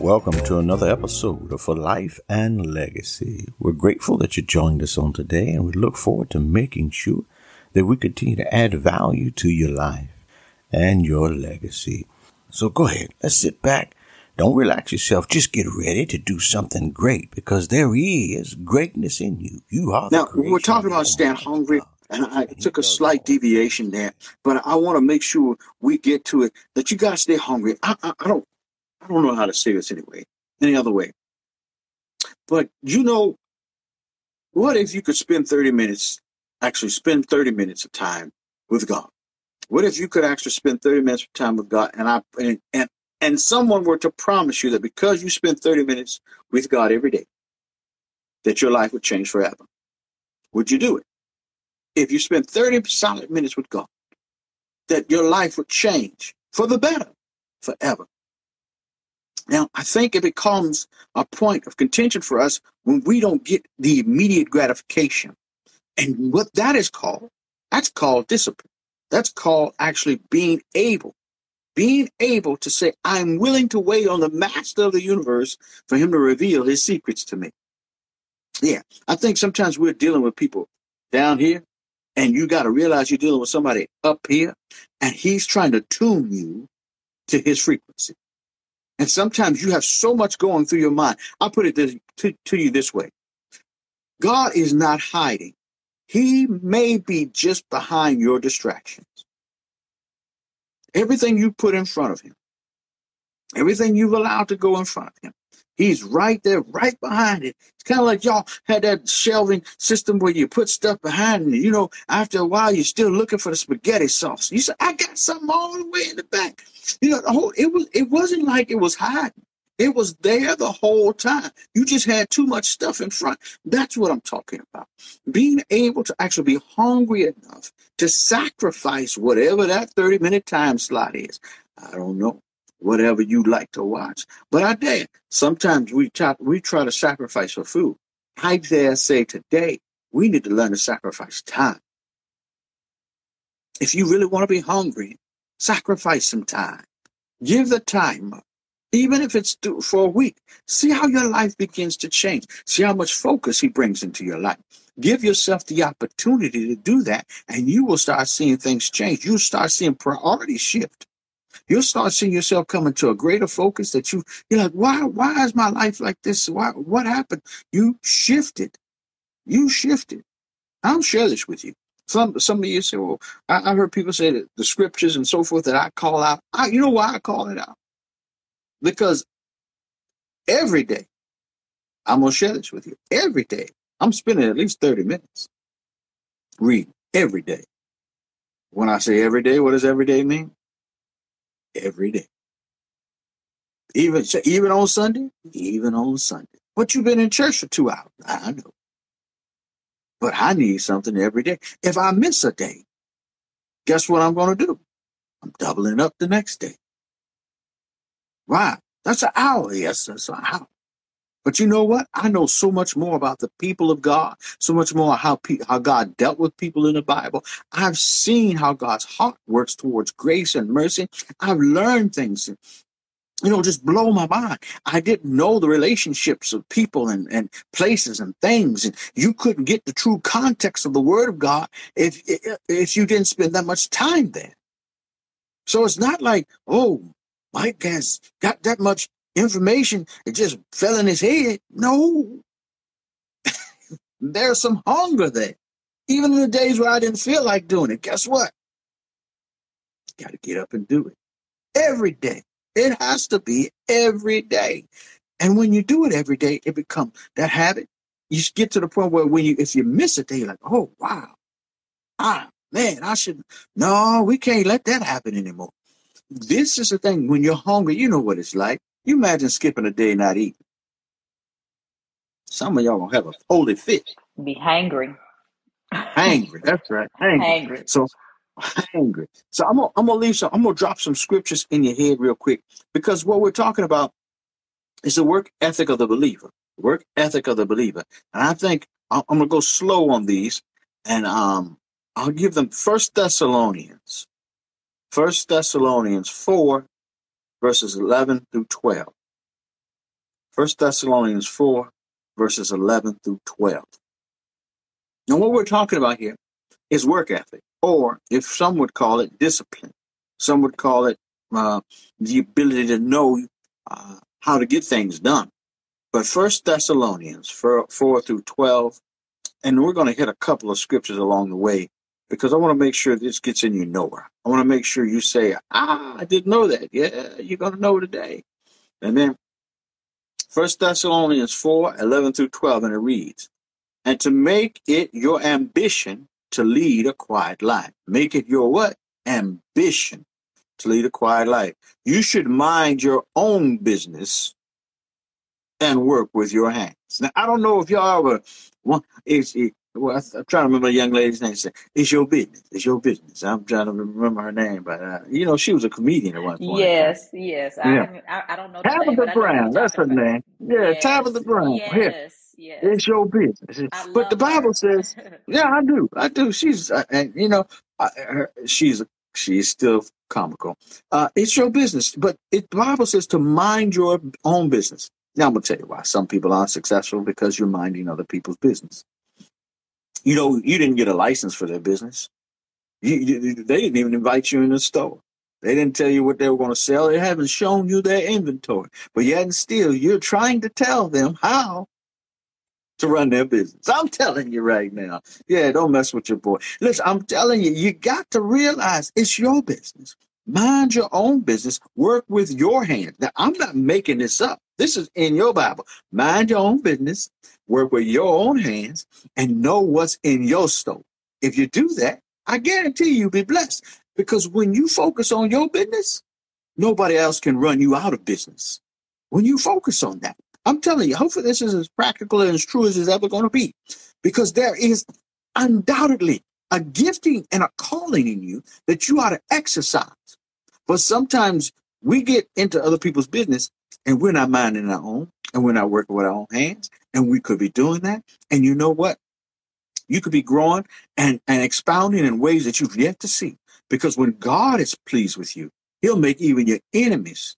Welcome to another episode of For Life and Legacy. We're grateful that you joined us on today, and we look forward to making sure that we continue to add value to your life and your legacy. So go ahead, let's sit back. Don't relax yourself. Just get ready to do something great because there is greatness in you. You are. Now, we're talking about staying hungry, and I took a slight deviation there, but I want to make sure we get to it that you got to stay hungry. I, I, I don't I don't know how to say this anyway, any other way. But you know, what if you could spend 30 minutes, actually spend 30 minutes of time with God? What if you could actually spend 30 minutes of time with God and I and, and and someone were to promise you that because you spend 30 minutes with God every day, that your life would change forever? Would you do it? If you spend 30 solid minutes with God, that your life would change for the better forever. Now, I think it becomes a point of contention for us when we don't get the immediate gratification. And what that is called, that's called discipline. That's called actually being able, being able to say, I'm willing to wait on the master of the universe for him to reveal his secrets to me. Yeah, I think sometimes we're dealing with people down here, and you got to realize you're dealing with somebody up here, and he's trying to tune you to his frequency. And sometimes you have so much going through your mind. I'll put it this, to, to you this way God is not hiding, He may be just behind your distractions. Everything you put in front of Him, everything you've allowed to go in front of Him, He's right there, right behind it. It's kind of like y'all had that shelving system where you put stuff behind it. You know, after a while, you're still looking for the spaghetti sauce. You say, I got something all the way in the back. You know, the whole it was it wasn't like it was hiding. It was there the whole time. You just had too much stuff in front. That's what I'm talking about. Being able to actually be hungry enough to sacrifice whatever that 30 minute time slot is. I don't know whatever you like to watch. But I dare, sometimes we try, we try to sacrifice for food. I dare say today, we need to learn to sacrifice time. If you really want to be hungry, sacrifice some time. Give the time up. Even if it's for a week, see how your life begins to change. See how much focus he brings into your life. Give yourself the opportunity to do that, and you will start seeing things change. You'll start seeing priorities shift you'll start seeing yourself coming to a greater focus that you you're like, why why is my life like this? Why what happened? You shifted. You shifted. I'll share this with you. Some some of you say, well, I, I heard people say that the scriptures and so forth that I call out. I, you know why I call it out? Because every day, I'm gonna share this with you. Every day, I'm spending at least 30 minutes reading every day. When I say every day, what does every day mean? every day. Even even on Sunday, even on Sunday. But you've been in church for two hours. I know. But I need something every day. If I miss a day, guess what I'm going to do? I'm doubling up the next day. Why? That's an hour. Yes, that's an hour. But you know what? I know so much more about the people of God, so much more how pe- how God dealt with people in the Bible. I've seen how God's heart works towards grace and mercy. I've learned things, you know, just blow my mind. I didn't know the relationships of people and, and places and things, and you couldn't get the true context of the Word of God if if you didn't spend that much time there. So it's not like, oh, Mike has got that much information it just fell in his head. No. There's some hunger there. Even in the days where I didn't feel like doing it, guess what? Got to get up and do it every day. It has to be every day. And when you do it every day, it becomes that habit. You get to the point where when you, if you miss a day, you're like, oh, wow. Ah, man, I should, no, we can't let that happen anymore. This is the thing. When you're hungry, you know what it's like. You imagine skipping a day not eating. Some of y'all gonna have a holy fit. Be hangry. Hangry. That's right. Hangry. hangry. So hangry. So I'm gonna I'm gonna leave some. I'm gonna drop some scriptures in your head real quick because what we're talking about is the work ethic of the believer. Work ethic of the believer. And I think I'm going to go slow on these, and um, I'll give them First Thessalonians, First Thessalonians four, verses eleven through twelve. First Thessalonians four, verses eleven through twelve. Now, what we're talking about here is work ethic, or if some would call it discipline, some would call it uh, the ability to know uh, how to get things done. But First Thessalonians 4, 4 through 12, and we're going to hit a couple of scriptures along the way because I want to make sure this gets in your knower. I want to make sure you say, ah, I didn't know that. Yeah, you're going to know today. And then First Thessalonians 4, 11 through 12, and it reads, And to make it your ambition to lead a quiet life. Make it your what? Ambition to lead a quiet life. You should mind your own business and work with your hands. Now, I don't know if y'all ever, well, it, I'm trying to remember the young lady's name. It's your business. It's your business. I'm trying to remember her name, but uh, you know, she was a comedian at one point. Yes, yes. Yeah. I, I, don't know. Tabitha Brown. That's her name. Yeah, yes, Tabitha Brown. Yes, yes. It's your business. But the Bible her. says, yeah, I do. I do. She's, uh, and you know, uh, her, she's she's still comical. Uh, it's your business, but it, the Bible says to mind your own business. Now I'm gonna tell you why some people aren't successful because you're minding other people's business. You know, you didn't get a license for their business. You, you, they didn't even invite you in the store. They didn't tell you what they were going to sell. They haven't shown you their inventory. But yet and still, you're trying to tell them how to run their business. I'm telling you right now. Yeah, don't mess with your boy. Listen, I'm telling you, you got to realize it's your business. Mind your own business. Work with your hands. Now, I'm not making this up. This is in your Bible. Mind your own business. Work with your own hands and know what's in your store. If you do that, I guarantee you'll be blessed. Because when you focus on your business, nobody else can run you out of business. When you focus on that, I'm telling you, hopefully this is as practical and as true as it's ever going to be. Because there is undoubtedly a gifting and a calling in you that you ought to exercise. But sometimes we get into other people's business and we're not minding our own and we're not working with our own hands. And we could be doing that. And you know what? You could be growing and, and expounding in ways that you've yet to see. Because when God is pleased with you, he'll make even your enemies,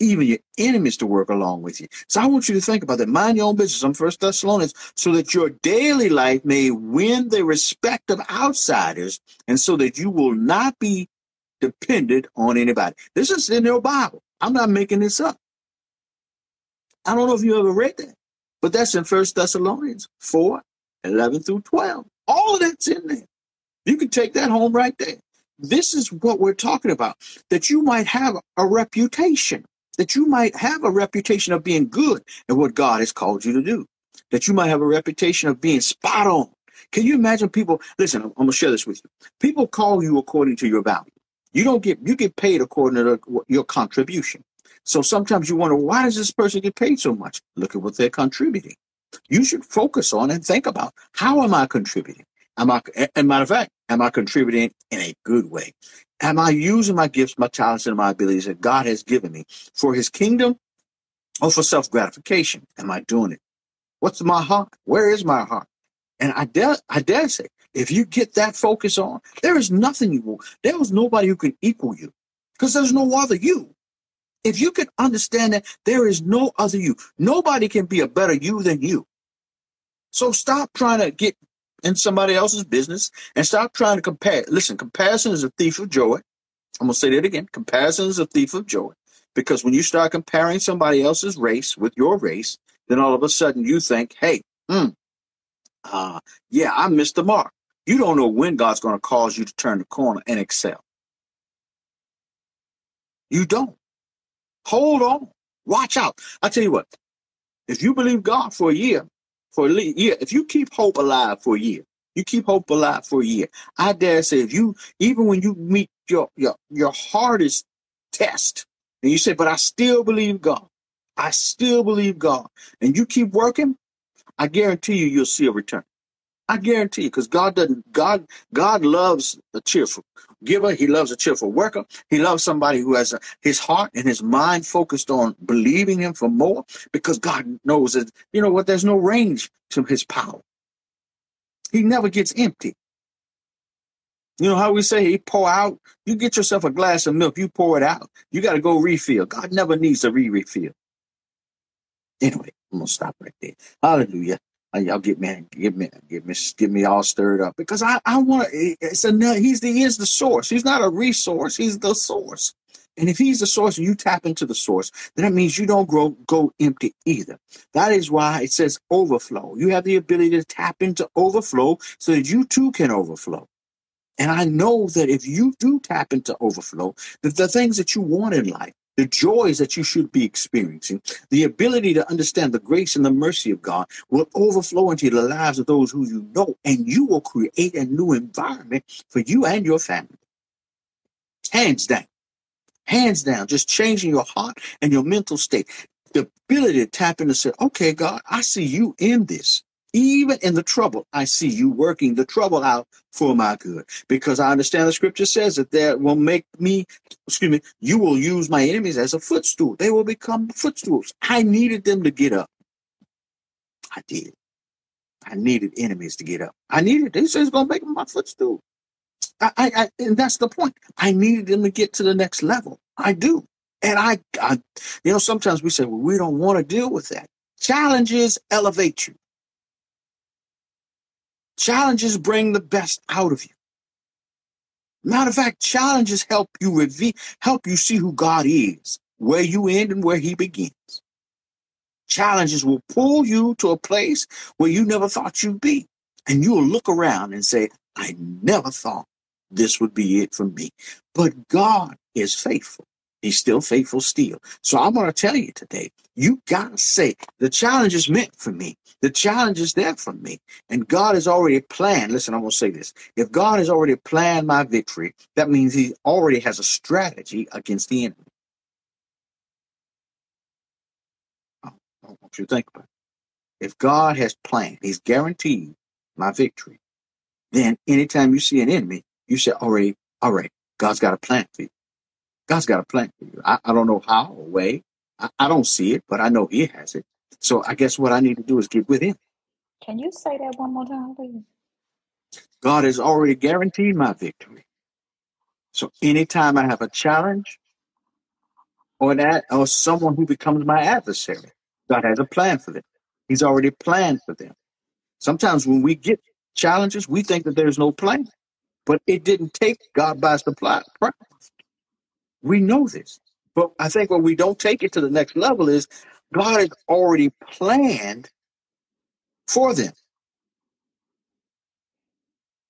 even your enemies to work along with you. So I want you to think about that. Mind your own business. I'm First Thessalonians, so that your daily life may win the respect of outsiders, and so that you will not be dependent on anybody. This is in your Bible. I'm not making this up. I don't know if you ever read that, but that's in First Thessalonians 4, 11 through 12. All of that's in there. You can take that home right there. This is what we're talking about, that you might have a reputation, that you might have a reputation of being good at what God has called you to do, that you might have a reputation of being spot on. Can you imagine people? Listen, I'm going to share this with you. People call you according to your value. You don't get you get paid according to your contribution. So sometimes you wonder why does this person get paid so much? Look at what they're contributing. You should focus on and think about how am I contributing? Am I, and matter of fact, am I contributing in a good way? Am I using my gifts, my talents, and my abilities that God has given me for His kingdom or for self gratification? Am I doing it? What's my heart? Where is my heart? And I dare, I dare say, if you get that focus on, there is nothing you will. There is nobody who can equal you because there's no other you. If you can understand that there is no other you, nobody can be a better you than you. So stop trying to get in somebody else's business and stop trying to compare. Listen, comparison is a thief of joy. I'm going to say that again. Comparison is a thief of joy because when you start comparing somebody else's race with your race, then all of a sudden you think, hey, hmm, uh, yeah, I missed the mark. You don't know when God's going to cause you to turn the corner and excel. You don't. Hold on. Watch out. I tell you what, if you believe God for a year, for a year, if you keep hope alive for a year, you keep hope alive for a year. I dare say, if you, even when you meet your, your, your hardest test, and you say, but I still believe God, I still believe God, and you keep working, I guarantee you, you'll see a return. I guarantee you, because God doesn't, God, God loves a cheerful. giver. He loves a cheerful worker. He loves somebody who has a, his heart and his mind focused on believing him for more because God knows that, you know what, there's no range to his power. He never gets empty. You know how we say he pour out? You get yourself a glass of milk, you pour it out. You got to go refill. God never needs to re-refill. Anyway, I'm gonna stop right there. Hallelujah. Uh, y'all get me, get me, get me, get me all stirred up because I, I want to. It's a he's the he is the source. He's not a resource. He's the source. And if he's the source and you tap into the source, then that means you don't grow, go empty either. That is why it says overflow. You have the ability to tap into overflow so that you too can overflow. And I know that if you do tap into overflow, that the things that you want in life, the joys that you should be experiencing, the ability to understand the grace and the mercy of God will overflow into the lives of those who you know, and you will create a new environment for you and your family. Hands down. Hands down, just changing your heart and your mental state. The ability to tap into say, okay, God, I see you in this. Even in the trouble, I see you working the trouble out for my good. Because I understand the scripture says that that will make me, excuse me, you will use my enemies as a footstool. They will become footstools. I needed them to get up. I did. I needed enemies to get up. I needed, they said it's going to make them my footstool. I, I, I, and that's the point. I needed them to get to the next level. I do. And I, I you know, sometimes we say, well, we don't want to deal with that. Challenges elevate you. Challenges bring the best out of you. Matter of fact, challenges help you reveal, help you see who God is, where you end and where He begins. Challenges will pull you to a place where you never thought you'd be. And you will look around and say, I never thought this would be it for me. But God is faithful. He's still faithful still. So I'm going to tell you today, you got to say, the challenge is meant for me. The challenge is there for me. And God has already planned. Listen, I'm going to say this. If God has already planned my victory, that means he already has a strategy against the enemy. Oh, I want you to think about it. If God has planned, he's guaranteed my victory, then anytime you see an enemy, you say, all right, all right, God's got a plan for you. God's got a plan for you. I, I don't know how or way. I, I don't see it, but I know He has it. So I guess what I need to do is get with Him. Can you say that one more time, please? God has already guaranteed my victory. So anytime I have a challenge or that or someone who becomes my adversary, God has a plan for them. He's already planned for them. Sometimes when we get challenges, we think that there's no plan, but it didn't take God by surprise. We know this. But I think when we don't take it to the next level is God has already planned for them.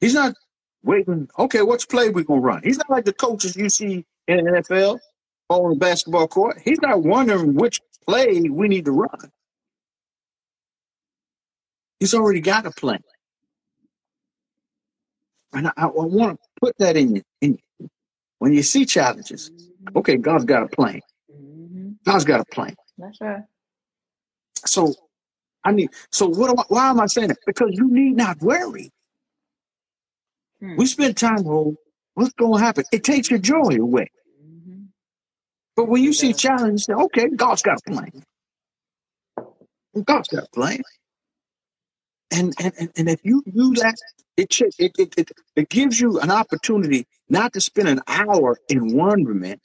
He's not waiting, okay, what's play we're gonna run? He's not like the coaches you see in the NFL on the basketball court. He's not wondering which play we need to run. He's already got a plan. And I, I want to put that in in you. When you see challenges, okay, God's got a plan. Mm-hmm. God's got a plan. That's right. So I mean, so what? Am I, why am I saying that? Because you need not worry. Hmm. We spend time on what's going to happen. It takes your joy away. Mm-hmm. But when you It see does. challenge, say, okay, God's got a plan. God's got a plan. And and and, and if you do that, it, it it it it gives you an opportunity not to spend an hour in wonderment,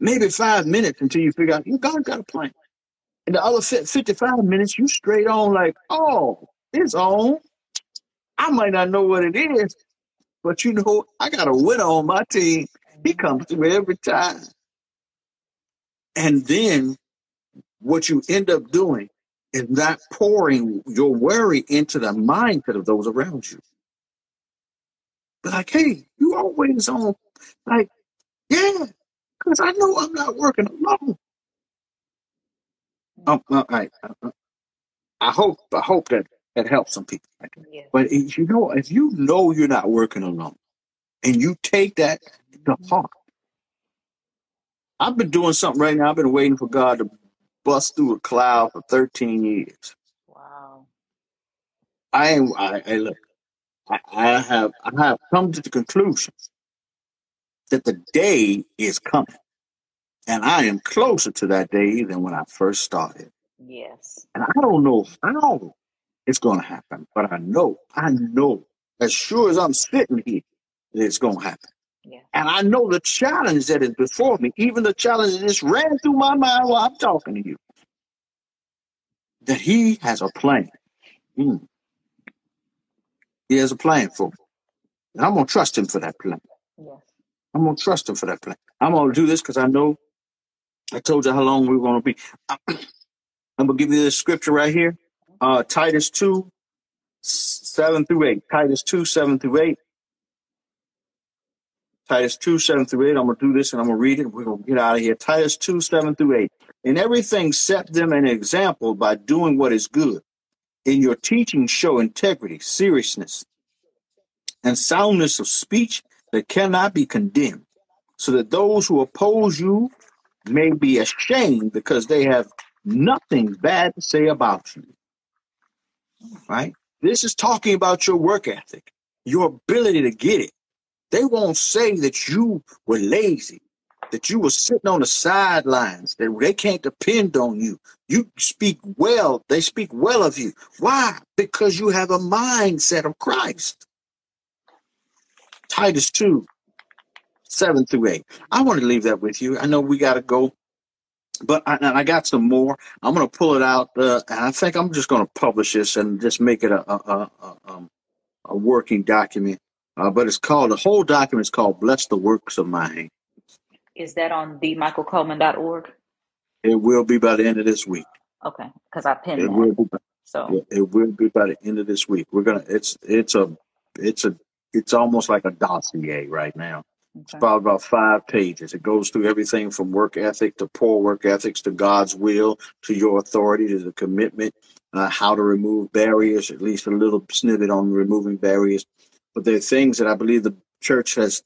maybe five minutes until you figure out, you God got a plan. And the other 55 minutes, you straight on like, oh, it's on. I might not know what it is, but you know, I got a winner on my team. He comes through every time. And then what you end up doing is not pouring your worry into the mindset of those around you. Like, hey, you always on. Like, yeah, because I know I'm not working alone. Um, right. uh, uh, I hope I hope that that helps some people. Like that. But if you know, if you know you're not working alone, and you take that to heart, I've been doing something right now. I've been waiting for God to bust through a cloud for 13 years. Wow. I ain't. I, I look. I, I have I have come to the conclusion that the day is coming, and I am closer to that day than when I first started. Yes. And I don't know how it's going to happen, but I know, I know, as sure as I'm sitting here, that it's going to happen. Yes. And I know the challenge that is before me, even the challenge that just ran through my mind while I'm talking to you, that He has a plan. Hmm. He has a plan for me. And I'm going to trust Him for that plan. Yes. I'm going to trust Him for that plan. I'm going to do this because I know I told you how long we are going to be. I'm going to give you this scripture right here uh, Titus 2, 7 through 8. Titus 2, 7 through 8. Titus 2, 7 through 8. I'm going to do this and I'm going to read it. We're going to get out of here. Titus 2, 7 through 8. In everything, set them an example by doing what is good. In your teaching, show integrity, seriousness, and soundness of speech that cannot be condemned, so that those who oppose you may be ashamed because they have nothing bad to say about you. Right? This is talking about your work ethic, your ability to get it. They won't say that you were lazy, that you were sitting on the sidelines, that they can't depend on you. You speak well, they speak well of you. Why? Because you have a mindset of Christ. Titus 2, 7 through 8. I want to leave that with you. I know we got to go, but I, I got some more. I'm going to pull it out, uh, and I think I'm just going to publish this and just make it a, a, a, a, um, a working document. Uh, but it's called, the whole document is called Bless the Works of My. Is that on themichaelcoleman.org? It will be by the end of this week. Okay, because I pinned It that. will be. By, So yeah, it will be by the end of this week. We're gonna. It's it's a it's a it's almost like a dossier right now. It's about about five pages. It goes through everything from work ethic to poor work ethics to God's will to your authority to the commitment, uh, how to remove barriers. At least a little snippet on removing barriers. But there are things that I believe the church has,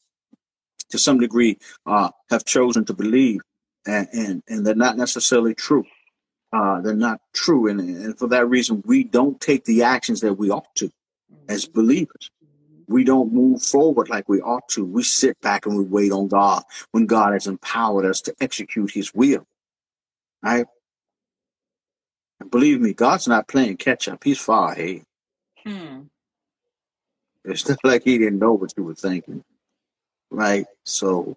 to some degree, uh, have chosen to believe, and and, and they're not necessarily true. Uh, they're not true, and, and for that reason, we don't take the actions that we ought to as Mhm. believers. We don't move forward like we ought to. We sit back and we wait on God when God has empowered us to execute His will. Right? And believe me, God's not playing catch up. He's far ahead. Hmm. It's not like He didn't know what you were thinking. Right? So,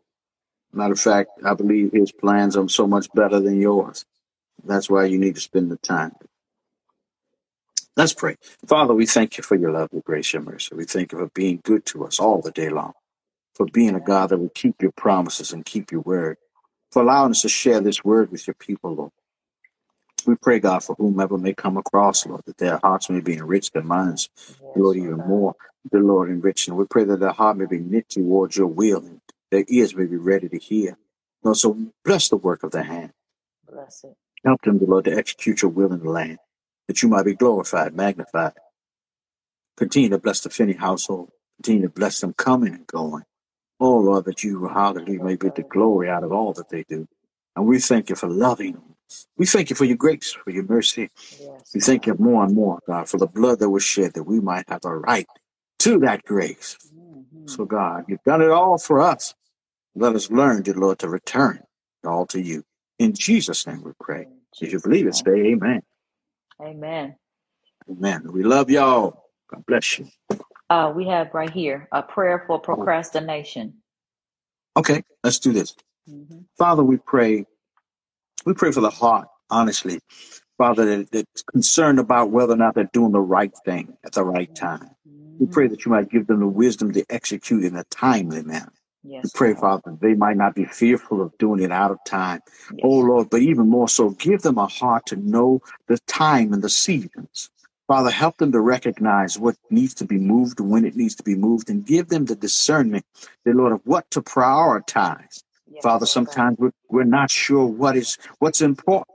matter of fact, I believe His plans are so much better than yours. That's why you need to spend the time. Let's pray. Father, we thank you for your love, your grace, your mercy. We thank you for being good to us all the day long, for being a God that will keep your promises and keep your word, for allowing us to share this word with your people, Lord. We pray, God, for whomever may come across, Lord, that their hearts may be enriched, their minds, Lord, even more, the Lord, enriching. We pray that their heart may be knit towards your will and their ears may be ready to hear. Lord, so bless the work of their hand. Bless it. Help them, Lord, to execute your will in the land, that you might be glorified, magnified. Continue to bless the Finney household. Continue to bless them coming and going. Oh, Lord, that you, hallelujah, may get the glory out of all that they do. And we thank you for loving us. We thank you for your grace, for your mercy. Yes, We thank you more and more, God, for the blood that was shed that we might have a right to that grace. So, Mhm. God, you've done it all for us. Let us learn, dear Lord, to return it all to you. In Jesus' name we pray. In If you Jesus' believe it, name. say amen. Amen. Amen. We love y'all. God bless you. Uh, we have right here a prayer for procrastination. Okay, let's do this. hmm Father, we pray. We pray for the heart, honestly. Father, that, that's concerned about whether or not they're doing the right thing at the right time. We pray hmm that you might give them the wisdom to execute in a timely manner. We pray, God. Father, they might not be fearful of doing it out of time. Oh, Lord, but even more so, give them a heart to know the time and the seasons. Father, help them to recognize what needs to be moved, when it needs to be moved, and give them the discernment, dear Lord, of what to prioritize. Yes, Father, sometimes we're, we're not sure what is what's important.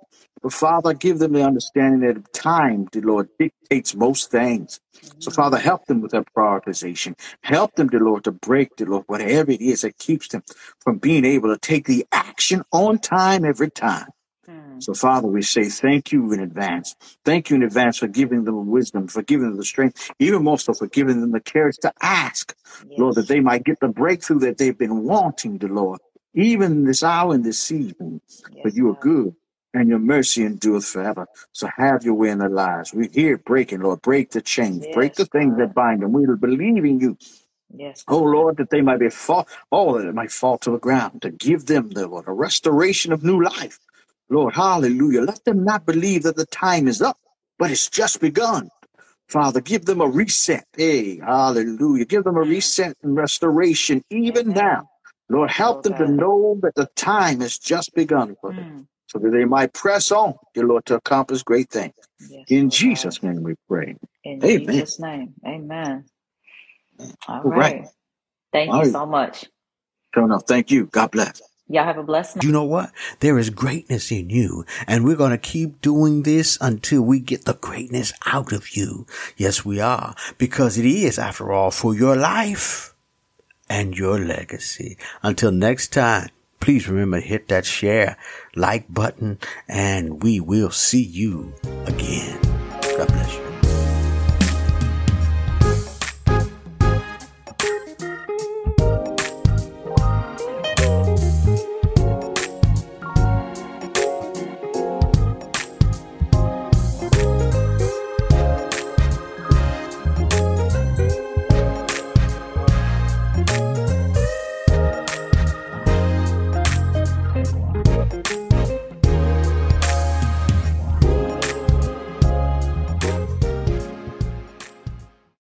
But Father, give them the understanding that time, dear Lord, dictates most things. So Father, hmm help them with their prioritization. Help them, dear Lord, to break, dear Lord, whatever it is that keeps them from being able to take the action on time every time. Hmm. So, Father, we say thank you in advance. Thank you in advance for giving them wisdom, for giving them the strength, even more so for giving them the courage to ask, Lord, that they might get the breakthrough that they've been wanting to, Lord, even this hour and this season. But Yes, you are good and your mercy endureth forever. So have your way in their lives. We hear breaking, Lord. Break the chains, break the Yes, things God. that bind them. We believe in you Yes, Oh God. Lord, that they might be fall, all that it might fall to the ground, to give them the Lord a restoration of new life. Lord, hallelujah. Let them not believe that the time is up, but it's just begun. Father, give them a reset. Hey, hallelujah. Give them a reset and restoration even now. Amen. Lord, help them to know that the time has just begun for them Mm. so that they might press on, dear Lord, to accomplish great things. Yes, In Lord Jesus' name we pray. In Amen. Jesus' name. Amen. All All right. right. Thank All you right. so much. Fair enough. Thank you. God bless. Y'all have a blessed night. You know what? There is greatness in you, and we're going to keep doing this until we get the greatness out of you. Yes, we are, because it is, after all, for your life and your legacy. Until next time, please remember to hit that share, like button, and we will see you again. God bless you.